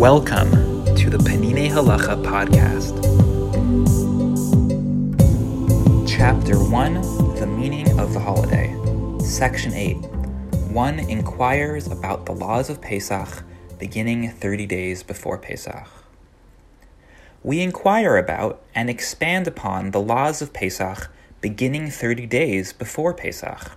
Welcome to the Peninei Halacha podcast. Chapter 1 The Meaning of the Holiday. Section 8 One inquires about the laws of Pesach beginning 30 days before Pesach. We inquire about and expand upon the laws of Pesach beginning 30 days before Pesach.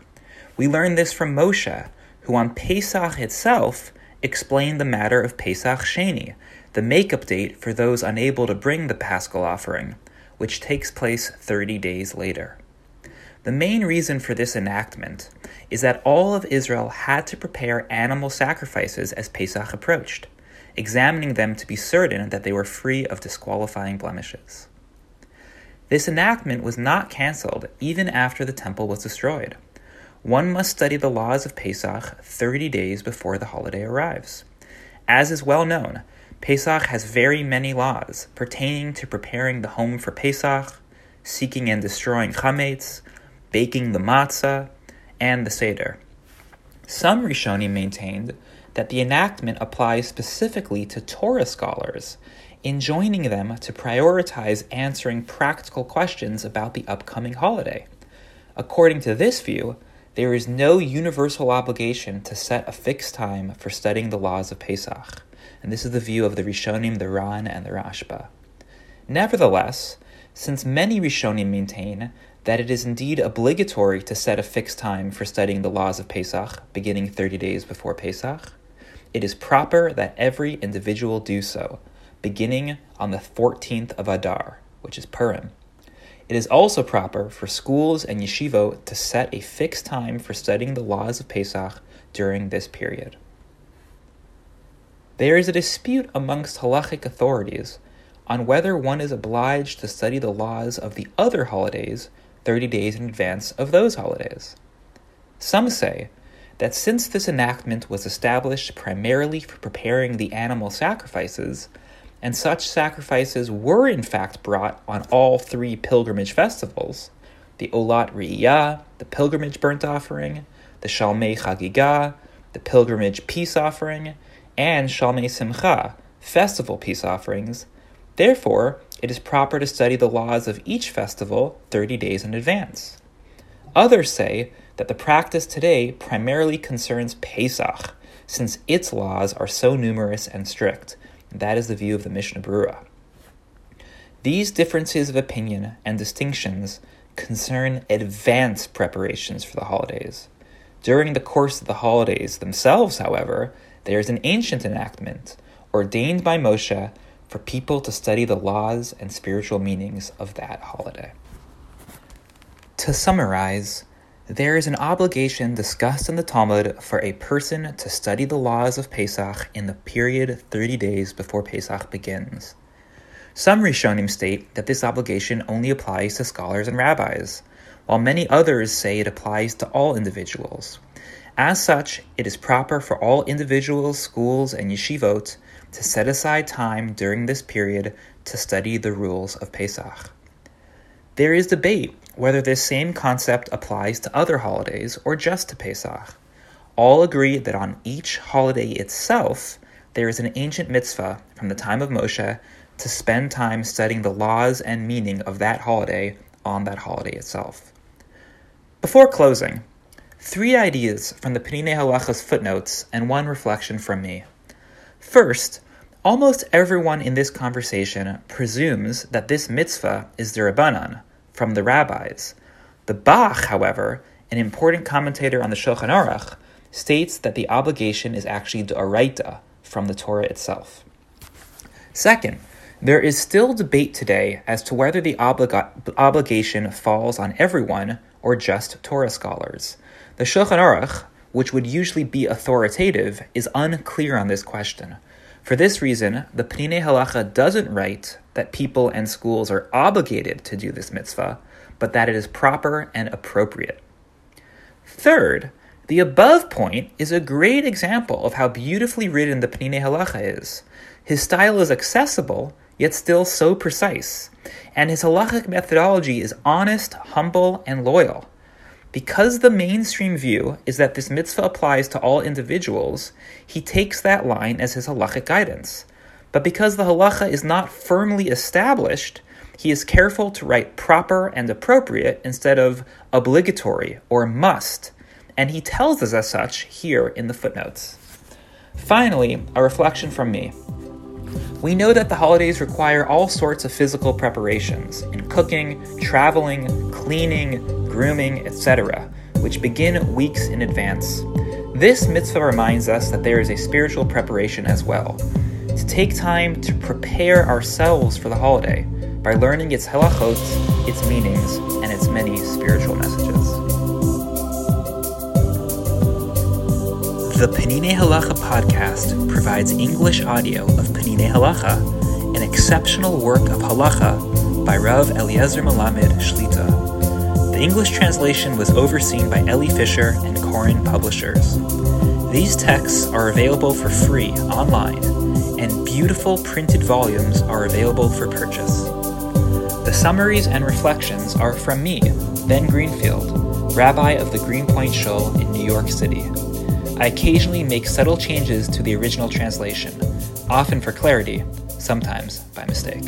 We learn this from Moshe, who on Pesach itself explained the matter of Pesach Sheni, the makeup date for those unable to bring the paschal offering, which takes place 30 days later. The main reason for this enactment is that all of Israel had to prepare animal sacrifices as Pesach approached, examining them to be certain that they were free of disqualifying blemishes. This enactment was not cancelled even after the temple was destroyed one must study the laws of Pesach 30 days before the holiday arrives. As is well known, Pesach has very many laws pertaining to preparing the home for Pesach, seeking and destroying chametz, baking the matzah, and the seder. Some Rishonim maintained that the enactment applies specifically to Torah scholars, enjoining them to prioritize answering practical questions about the upcoming holiday. According to this view, there is no universal obligation to set a fixed time for studying the laws of Pesach, and this is the view of the Rishonim, the Ran, and the Rashba. Nevertheless, since many Rishonim maintain that it is indeed obligatory to set a fixed time for studying the laws of Pesach, beginning 30 days before Pesach, it is proper that every individual do so, beginning on the 14th of Adar, which is Purim. It is also proper for schools and yeshivot to set a fixed time for studying the laws of Pesach during this period. There is a dispute amongst halachic authorities on whether one is obliged to study the laws of the other holidays 30 days in advance of those holidays. Some say that since this enactment was established primarily for preparing the animal sacrifices, and such sacrifices were in fact brought on all three pilgrimage festivals the Olat Re'iyah, the pilgrimage burnt offering, the Shalmei Chagigah, the pilgrimage peace offering, and Shalmei Simcha, festival peace offerings. Therefore, it is proper to study the laws of each festival 30 days in advance. Others say that the practice today primarily concerns Pesach, since its laws are so numerous and strict, that is the view of the Mishnah Berurah. These differences of opinion and distinctions concern advanced preparations for the holidays. During the course of the holidays themselves, however, there is an ancient enactment ordained by Moshe for people to study the laws and spiritual meanings of that holiday. To summarize, there is an obligation discussed in the Talmud for a person to study the laws of Pesach in the period 30 days before Pesach begins. Some Rishonim state that this obligation only applies to scholars and rabbis, while many others say it applies to all individuals. As such, it is proper for all individuals, schools, and yeshivot to set aside time during this period to study the rules of Pesach. There is debate whether this same concept applies to other holidays or just to Pesach. All agree that on each holiday itself, there is an ancient mitzvah from the time of Moshe to spend time studying the laws and meaning of that holiday on that holiday itself. Before closing, three ideas from the Peninei Halacha's footnotes and one reflection from me. First, almost everyone in this conversation presumes that this mitzvah is d'Rabbanan, from the rabbis. The Bach, however, an important commentator on the Shulchan Aruch, states that the obligation is actually d'oraita from the Torah itself. Second, there is still debate today as to whether the obliga- obligation falls on everyone or just Torah scholars. The Shulchan Aruch, which would usually be authoritative, is unclear on this question. For this reason, the Peninei Halacha doesn't write that people and schools are obligated to do this mitzvah, but that it is proper and appropriate. Third, the above point is a great example of how beautifully written the Peninei Halacha is. His style is accessible, yet still so precise, and his halachic methodology is honest, humble, and loyal. Because the mainstream view is that this mitzvah applies to all individuals, he takes that line as his halachic guidance. but because the halacha is not firmly established, he is careful to write proper and appropriate instead of obligatory or must, and he tells us as such here in the footnotes. Finally, a reflection from me. We know that the holidays require all sorts of physical preparations in cooking, traveling, cleaning, grooming, etc., which begin weeks in advance. This mitzvah reminds us that there is a spiritual preparation as well. To take time to prepare ourselves for the holiday by learning its halachot, its meanings, and its many spiritual messages. The Peninei Halacha podcast provides English audio of Peninei Halacha, an exceptional work of halacha by Rav Eliezer Melamed Shlita. English translation was overseen by Elli Fischer and Koren Publishers. These texts are available for free online, and beautiful printed volumes are available for purchase. The summaries and reflections are from me, Ben Greenfield, rabbi of the Greenpoint Shul in New York City. I occasionally make subtle changes to the original translation, often for clarity, sometimes by mistake.